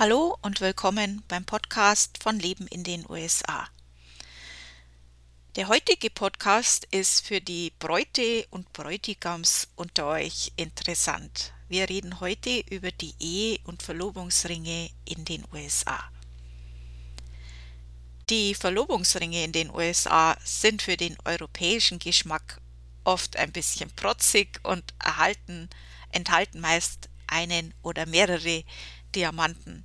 Hallo und willkommen beim Podcast von Leben in den USA. Der heutige Podcast ist für die Bräute und Bräutigams unter euch interessant. Wir reden heute über die Ehe- und Verlobungsringe in den USA. Die Verlobungsringe in den USA sind für den europäischen Geschmack oft ein bisschen protzig und erhalten, enthalten meist einen oder mehrere Diamanten.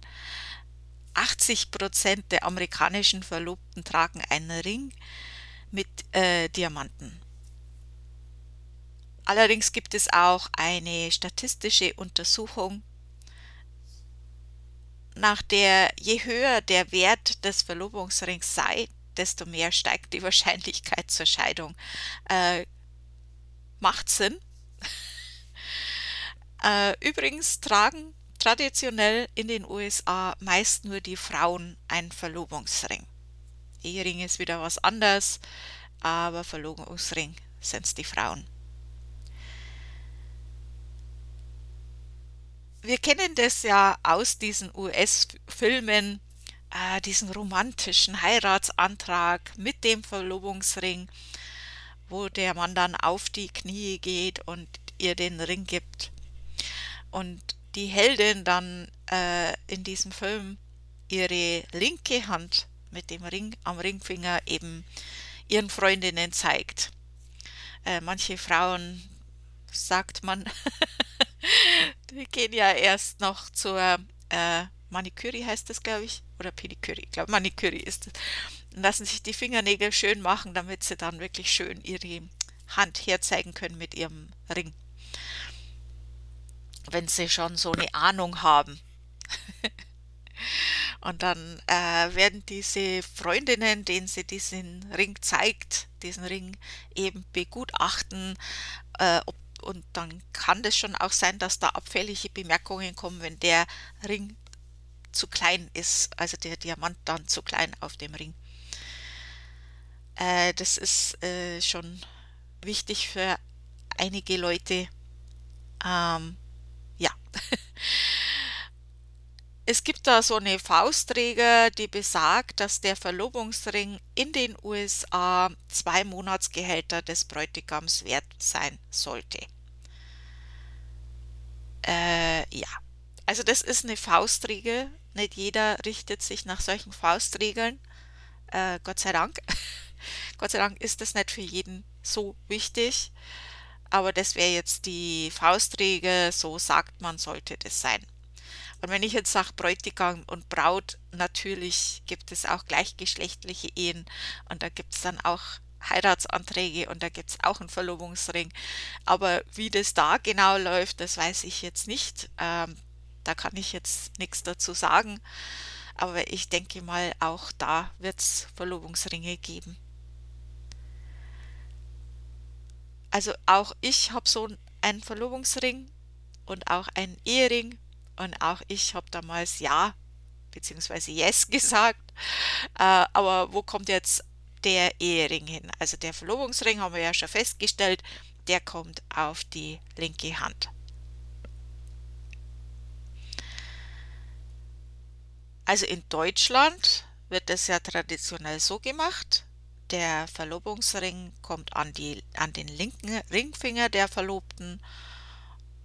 80 Prozent der amerikanischen Verlobten tragen einen Ring mit äh, Diamanten. Allerdings gibt es auch eine statistische Untersuchung, nach der je höher der Wert des Verlobungsrings sei, desto mehr steigt die Wahrscheinlichkeit zur Scheidung. Äh, macht Sinn. äh, übrigens tragen traditionell in den USA meist nur die Frauen einen Verlobungsring. Ehering ist wieder was anderes, aber Verlobungsring sind es die Frauen. Wir kennen das ja aus diesen US-Filmen, äh, diesen romantischen Heiratsantrag mit dem Verlobungsring, wo der Mann dann auf die Knie geht und ihr den Ring gibt. Und die Heldin dann äh, in diesem Film ihre linke Hand mit dem Ring am Ringfinger eben ihren Freundinnen zeigt. Äh, manche Frauen sagt man, die gehen ja erst noch zur äh, Maniküre heißt das, glaube ich, oder Pediküre, ich glaube Maniküre ist es. Lassen sich die Fingernägel schön machen, damit sie dann wirklich schön ihre Hand herzeigen können mit ihrem Ring wenn sie schon so eine Ahnung haben. Und dann äh, werden diese Freundinnen, denen sie diesen Ring zeigt, diesen Ring eben begutachten. Äh, ob, und dann kann es schon auch sein, dass da abfällige Bemerkungen kommen, wenn der Ring zu klein ist, also der Diamant dann zu klein auf dem Ring. Äh, das ist äh, schon wichtig für einige Leute. Ähm. Es gibt da so eine Faustregel, die besagt, dass der Verlobungsring in den USA zwei Monatsgehälter des Bräutigams wert sein sollte. Äh, ja, also das ist eine Faustregel. Nicht jeder richtet sich nach solchen Faustregeln. Äh, Gott sei Dank. Gott sei Dank ist das nicht für jeden so wichtig aber das wäre jetzt die Faustregel, so sagt man, sollte das sein. Und wenn ich jetzt sage Bräutigam und Braut, natürlich gibt es auch gleichgeschlechtliche Ehen und da gibt es dann auch Heiratsanträge und da gibt es auch einen Verlobungsring. Aber wie das da genau läuft, das weiß ich jetzt nicht. Ähm, da kann ich jetzt nichts dazu sagen. Aber ich denke mal, auch da wird es Verlobungsringe geben. Also auch ich habe so einen Verlobungsring und auch einen Ehering und auch ich habe damals Ja bzw. Yes gesagt. Äh, aber wo kommt jetzt der Ehering hin? Also der Verlobungsring haben wir ja schon festgestellt, der kommt auf die linke Hand. Also in Deutschland wird es ja traditionell so gemacht, der Verlobungsring kommt an, die, an den linken Ringfinger der Verlobten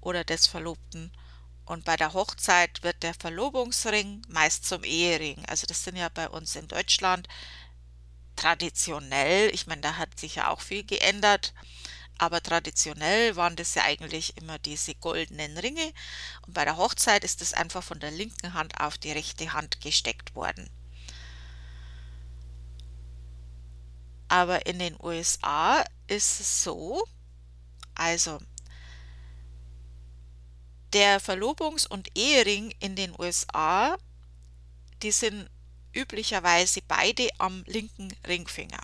oder des Verlobten Und bei der Hochzeit wird der Verlobungsring meist zum Ehering. Also das sind ja bei uns in Deutschland traditionell, ich meine, da hat sich ja auch viel geändert, aber traditionell waren das ja eigentlich immer diese goldenen Ringe. Und bei der Hochzeit ist es einfach von der linken Hand auf die rechte Hand gesteckt worden. Aber in den USA ist es so, also der Verlobungs- und Ehering in den USA, die sind üblicherweise beide am linken Ringfinger.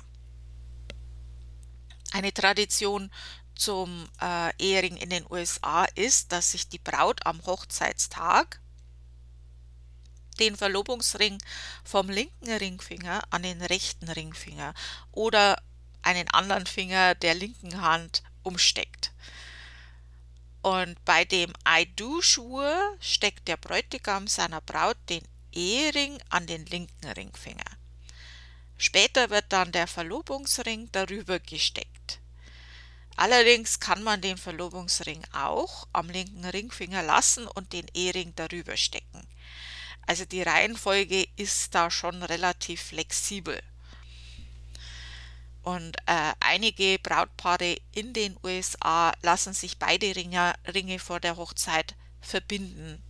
Eine Tradition zum äh, Ehering in den USA ist, dass sich die Braut am Hochzeitstag den Verlobungsring vom linken Ringfinger an den rechten Ringfinger oder einen anderen Finger der linken Hand umsteckt. Und bei dem I-Do-Schwur steckt der Bräutigam seiner Braut den Ehering an den linken Ringfinger. Später wird dann der Verlobungsring darüber gesteckt. Allerdings kann man den Verlobungsring auch am linken Ringfinger lassen und den Ehering darüber stecken. Also die Reihenfolge ist da schon relativ flexibel. Und äh, einige Brautpaare in den USA lassen sich beide Ringe, Ringe vor der Hochzeit verbinden.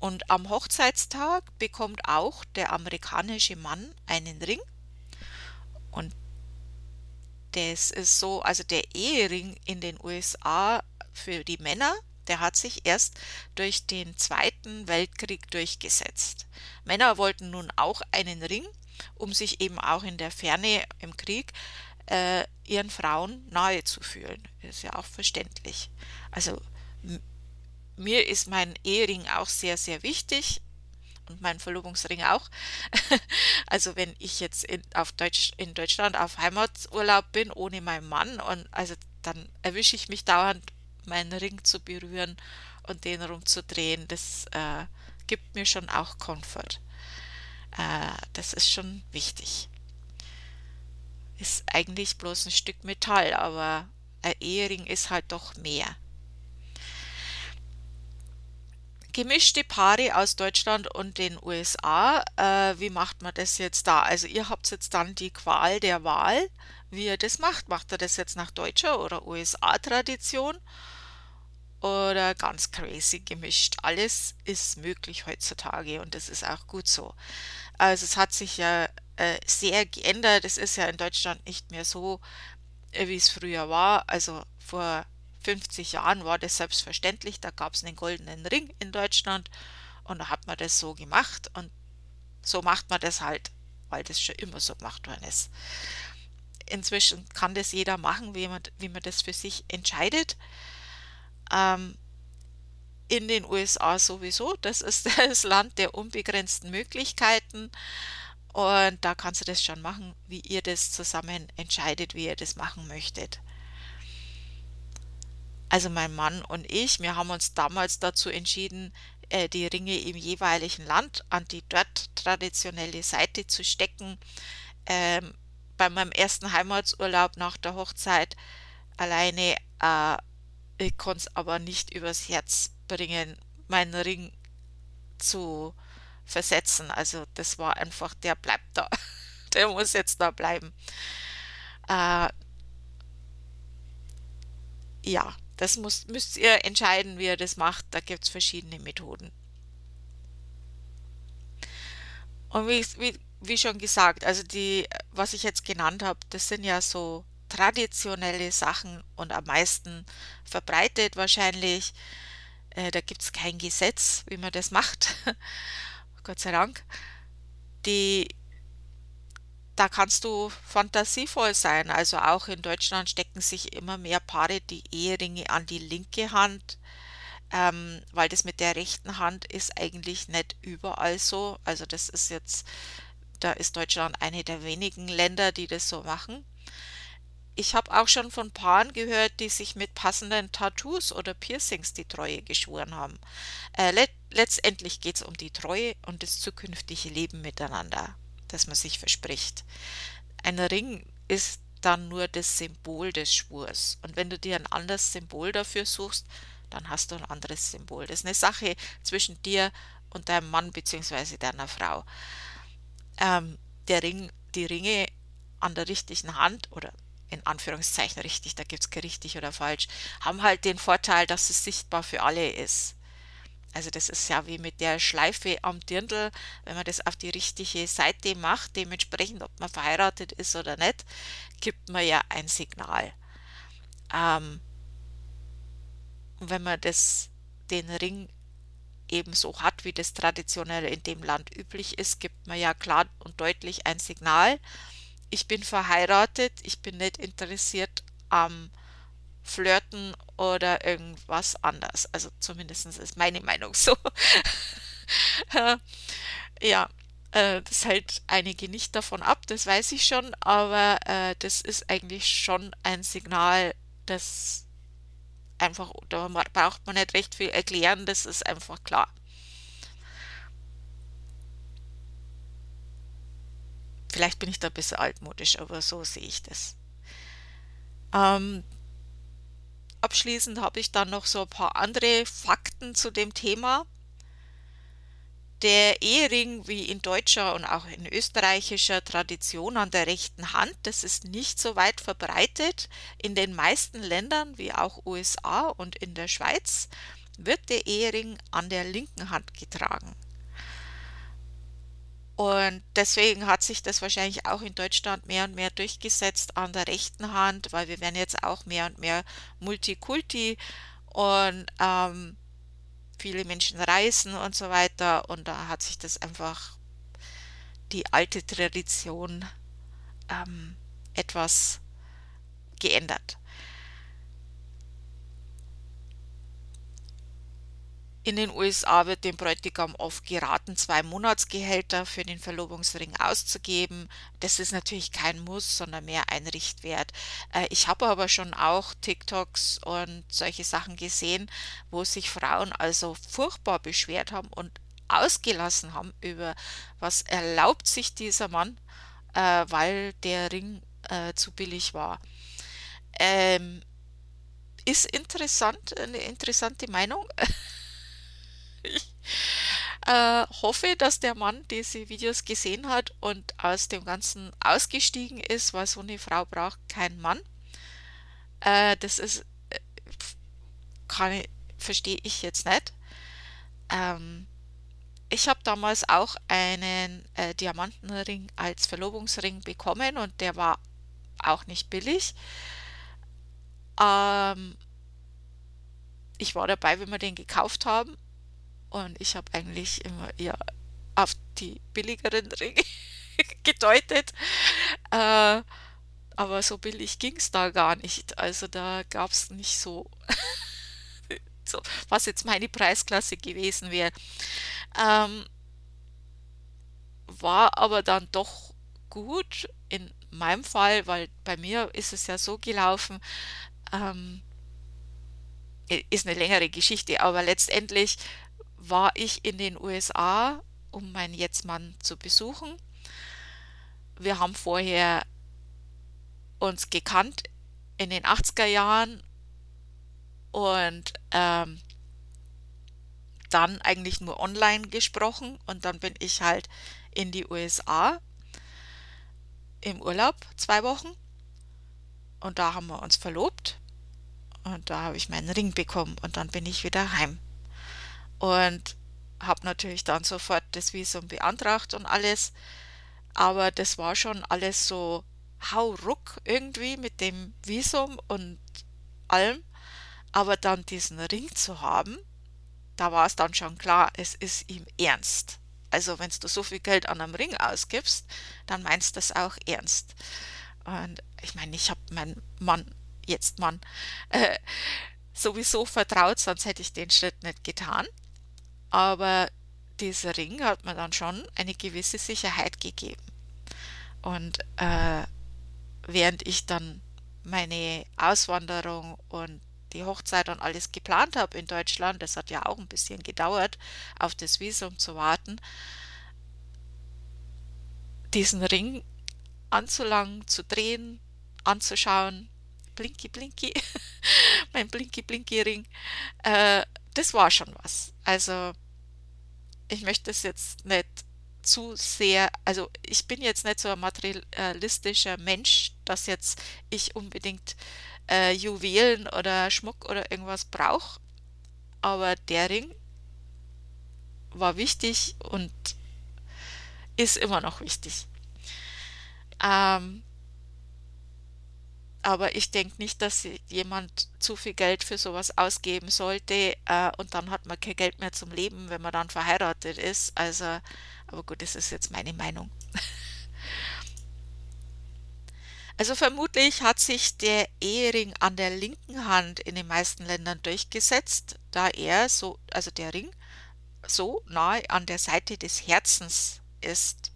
Und am Hochzeitstag bekommt auch der amerikanische Mann einen Ring. Und das ist so, also der Ehering in den USA für die Männer der hat sich erst durch den Zweiten Weltkrieg durchgesetzt. Männer wollten nun auch einen Ring, um sich eben auch in der Ferne im Krieg äh, ihren Frauen nahe zu fühlen. Ist ja auch verständlich. Also mir ist mein Ehering auch sehr, sehr wichtig und mein Verlobungsring auch. also wenn ich jetzt in, auf Deutsch, in Deutschland auf Heimatsurlaub bin ohne meinen Mann und also dann erwische ich mich dauernd meinen Ring zu berühren und den rumzudrehen, das äh, gibt mir schon auch Komfort. Äh, das ist schon wichtig. Ist eigentlich bloß ein Stück Metall, aber ein Ehering ist halt doch mehr. Gemischte Paare aus Deutschland und den USA, äh, wie macht man das jetzt da? Also ihr habt jetzt dann die Qual der Wahl, wie ihr das macht. Macht ihr das jetzt nach deutscher oder USA-Tradition? oder ganz crazy gemischt. Alles ist möglich heutzutage und das ist auch gut so. Also es hat sich ja äh, sehr geändert. Es ist ja in Deutschland nicht mehr so, äh, wie es früher war. Also vor 50 Jahren war das selbstverständlich. Da gab es einen goldenen Ring in Deutschland und da hat man das so gemacht und so macht man das halt, weil das schon immer so gemacht worden ist. Inzwischen kann das jeder machen, wie man, wie man das für sich entscheidet. Ähm, in den USA sowieso. Das ist das Land der unbegrenzten Möglichkeiten. Und da kannst du das schon machen, wie ihr das zusammen entscheidet, wie ihr das machen möchtet. Also mein Mann und ich, wir haben uns damals dazu entschieden, äh, die Ringe im jeweiligen Land an die dort traditionelle Seite zu stecken. Ähm, bei meinem ersten Heimatsurlaub nach der Hochzeit alleine äh, ich konnte es aber nicht übers Herz bringen, meinen Ring zu versetzen. Also das war einfach, der bleibt da. Der muss jetzt da bleiben. Äh, ja, das muss, müsst ihr entscheiden, wie ihr das macht. Da gibt es verschiedene Methoden. Und wie, wie, wie schon gesagt, also die, was ich jetzt genannt habe, das sind ja so traditionelle Sachen und am meisten verbreitet wahrscheinlich. Äh, da gibt es kein Gesetz, wie man das macht. Gott sei Dank. Die, da kannst du fantasievoll sein. Also auch in Deutschland stecken sich immer mehr Paare die Eheringe an die linke Hand, ähm, weil das mit der rechten Hand ist eigentlich nicht überall so. Also das ist jetzt, da ist Deutschland eine der wenigen Länder, die das so machen ich habe auch schon von Paaren gehört, die sich mit passenden Tattoos oder Piercings die Treue geschworen haben. Äh, let letztendlich geht es um die Treue und das zukünftige Leben miteinander, das man sich verspricht. Ein Ring ist dann nur das Symbol des Schwurs. Und wenn du dir ein anderes Symbol dafür suchst, dann hast du ein anderes Symbol. Das ist eine Sache zwischen dir und deinem Mann bzw. deiner Frau. Ähm, der Ring, die Ringe an der richtigen Hand oder in Anführungszeichen richtig, da gibt es kein richtig oder falsch, haben halt den Vorteil, dass es sichtbar für alle ist. Also das ist ja wie mit der Schleife am Dirndl, wenn man das auf die richtige Seite macht, dementsprechend, ob man verheiratet ist oder nicht, gibt man ja ein Signal. Ähm, wenn man das, den Ring ebenso hat, wie das traditionell in dem Land üblich ist, gibt man ja klar und deutlich ein Signal. Ich bin verheiratet, ich bin nicht interessiert am Flirten oder irgendwas anders. Also zumindest ist meine Meinung so. ja, äh, das hält einige nicht davon ab, das weiß ich schon, aber äh, das ist eigentlich schon ein Signal, das einfach, da braucht man nicht recht viel erklären, das ist einfach klar. Vielleicht bin ich da ein bisschen altmodisch, aber so sehe ich das. Ähm, abschließend habe ich dann noch so ein paar andere Fakten zu dem Thema. Der Ehering, wie in deutscher und auch in österreichischer Tradition an der rechten Hand, das ist nicht so weit verbreitet. In den meisten Ländern, wie auch USA und in der Schweiz, wird der Ehering an der linken Hand getragen. Und deswegen hat sich das wahrscheinlich auch in Deutschland mehr und mehr durchgesetzt an der rechten Hand, weil wir werden jetzt auch mehr und mehr Multikulti und ähm, viele Menschen reisen und so weiter. Und da hat sich das einfach die alte Tradition ähm, etwas geändert. In den USA wird dem Bräutigam oft geraten, zwei Monatsgehälter für den Verlobungsring auszugeben. Das ist natürlich kein Muss, sondern mehr ein Richtwert. Äh, ich habe aber schon auch TikToks und solche Sachen gesehen, wo sich Frauen also furchtbar beschwert haben und ausgelassen haben über, was erlaubt sich dieser Mann, äh, weil der Ring äh, zu billig war. Ähm, ist interessant, eine interessante Meinung. äh, hoffe, dass der Mann diese Videos gesehen hat und aus dem Ganzen ausgestiegen ist, weil so eine Frau braucht keinen Mann. Äh, das ist, äh, verstehe ich jetzt nicht. Ähm, ich habe damals auch einen äh, Diamantenring als Verlobungsring bekommen und der war auch nicht billig. Ähm, ich war dabei, wenn wir den gekauft haben und ich habe eigentlich immer eher auf die billigeren Ringe gedeutet. Äh, aber so billig ging es da gar nicht. Also da gab es nicht so, so, was jetzt meine Preisklasse gewesen wäre. Ähm, war aber dann doch gut in meinem Fall, weil bei mir ist es ja so gelaufen, ähm, ist eine längere Geschichte, aber letztendlich war ich in den USA, um meinen Jetztmann zu besuchen. Wir haben vorher uns gekannt in den 80er Jahren und ähm, dann eigentlich nur online gesprochen und dann bin ich halt in die USA im Urlaub zwei Wochen und da haben wir uns verlobt und da habe ich meinen Ring bekommen und dann bin ich wieder heim und habe natürlich dann sofort das Visum beantragt und alles. Aber das war schon alles so hauruck irgendwie mit dem Visum und allem. Aber dann diesen Ring zu haben, da war es dann schon klar, es ist ihm ernst. Also wenn du so viel Geld an einem Ring ausgibst, dann meinst du das auch ernst. Und ich meine, ich habe meinen Mann, jetzt Mann, äh, sowieso vertraut, sonst hätte ich den Schritt nicht getan. Aber dieser Ring hat mir dann schon eine gewisse Sicherheit gegeben. Und äh, während ich dann meine Auswanderung und die Hochzeit und alles geplant habe in Deutschland, das hat ja auch ein bisschen gedauert, auf das Visum zu warten, diesen Ring anzulangen, zu drehen, anzuschauen. Blinky Blinky, mein Blinky Blinky Ring. Äh, das war schon was. Also ich möchte es jetzt nicht zu sehr, also ich bin jetzt nicht so ein materialistischer Mensch, dass jetzt ich unbedingt äh, Juwelen oder Schmuck oder irgendwas brauche. Aber der Ring war wichtig und ist immer noch wichtig. Ähm, aber ich denke nicht, dass jemand zu viel Geld für sowas ausgeben sollte äh, und dann hat man kein Geld mehr zum Leben, wenn man dann verheiratet ist. Also, aber gut, das ist jetzt meine Meinung. Also vermutlich hat sich der Ehering an der linken Hand in den meisten Ländern durchgesetzt, da er so, also der Ring, so nahe an der Seite des Herzens ist.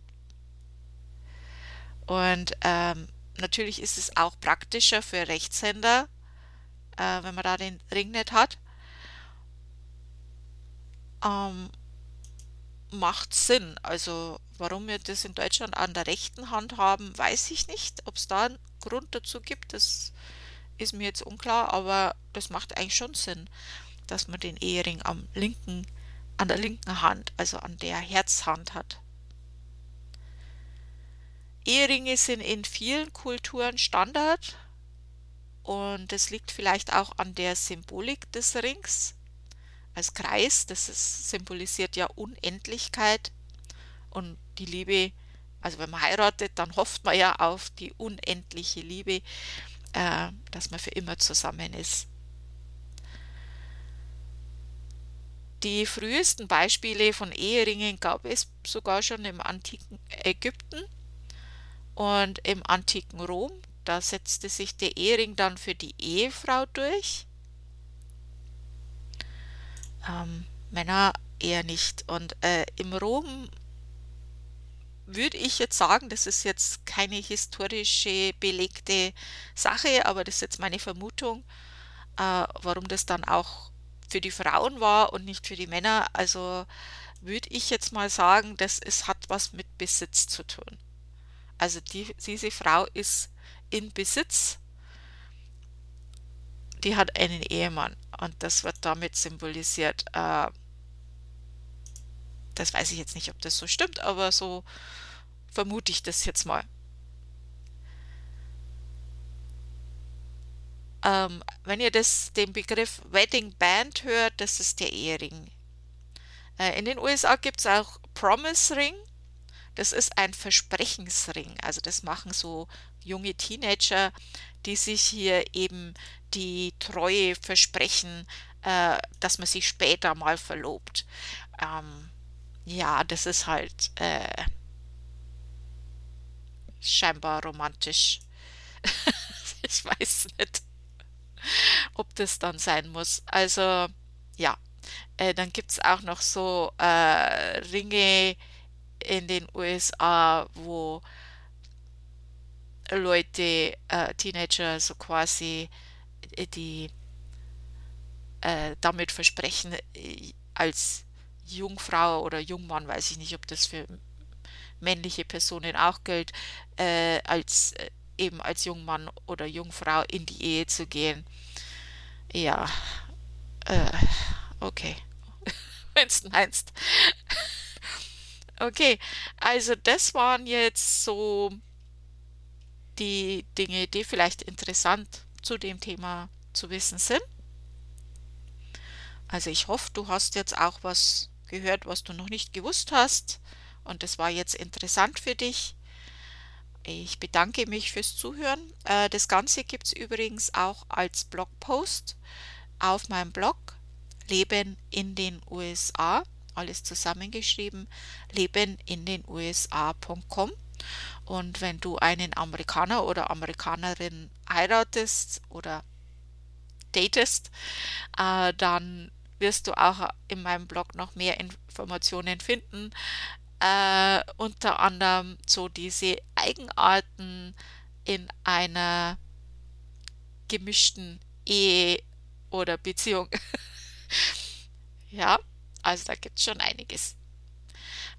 Und ähm, natürlich ist es auch praktischer für Rechtshänder, äh, wenn man da den Ring nicht hat. Ähm, macht Sinn. Also warum wir das in Deutschland an der rechten Hand haben, weiß ich nicht. Ob es da einen Grund dazu gibt, das ist mir jetzt unklar, aber das macht eigentlich schon Sinn, dass man den Ehering am linken, an der linken Hand, also an der Herzhand hat. Eheringe sind in vielen Kulturen Standard und das liegt vielleicht auch an der Symbolik des Rings als Kreis. Das ist, symbolisiert ja Unendlichkeit und die Liebe. Also wenn man heiratet, dann hofft man ja auf die unendliche Liebe, äh, dass man für immer zusammen ist. Die frühesten Beispiele von Eheringen gab es sogar schon im antiken Ägypten und im antiken Rom, da setzte sich der Ehering dann für die Ehefrau durch. Ähm, Männer eher nicht. Und äh, im Rom würde ich jetzt sagen, das ist jetzt keine historische belegte Sache, aber das ist jetzt meine Vermutung, äh, warum das dann auch für die Frauen war und nicht für die Männer. Also würde ich jetzt mal sagen, das ist, hat was mit Besitz zu tun. Also die, diese Frau ist in Besitz, die hat einen Ehemann und das wird damit symbolisiert. Äh, das weiß ich jetzt nicht, ob das so stimmt, aber so vermute ich das jetzt mal. Ähm, wenn ihr das, den Begriff Wedding Band hört, das ist der Ehering. Äh, in den USA gibt es auch Promise Ring. Das ist ein Versprechensring. Also das machen so junge Teenager, die sich hier eben die Treue versprechen, äh, dass man sich später mal verlobt. Ähm, ja, das ist halt äh, scheinbar romantisch. ich weiß nicht, ob das dann sein muss. Also ja, äh, dann gibt es auch noch so äh, Ringe, in den USA, wo Leute, äh, Teenager so quasi äh, die äh, damit versprechen, äh, als Jungfrau oder Jungmann, weiß ich nicht, ob das für männliche Personen auch gilt, äh, als äh, eben als Jungmann oder Jungfrau in die Ehe zu gehen. Ja, okay, wenn du meinst. Okay, also das waren jetzt so die Dinge, die vielleicht interessant zu dem Thema zu wissen sind. Also ich hoffe, du hast jetzt auch was gehört, was du noch nicht gewusst hast und das war jetzt interessant für dich. Ich bedanke mich fürs Zuhören. Äh, das Ganze gibt es übrigens auch als Blogpost auf meinem Blog Leben in den USA alles zusammengeschrieben, leben in den USA.com. Und wenn du einen Amerikaner oder Amerikanerin heiratest oder datest, äh, dann wirst du auch in meinem Blog noch mehr Informationen finden. Äh, unter anderem so diese Eigenarten in einer gemischten Ehe oder Beziehung. ja, also da gibt es schon einiges.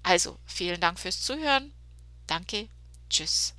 Also vielen Dank fürs Zuhören. Danke. Tschüss.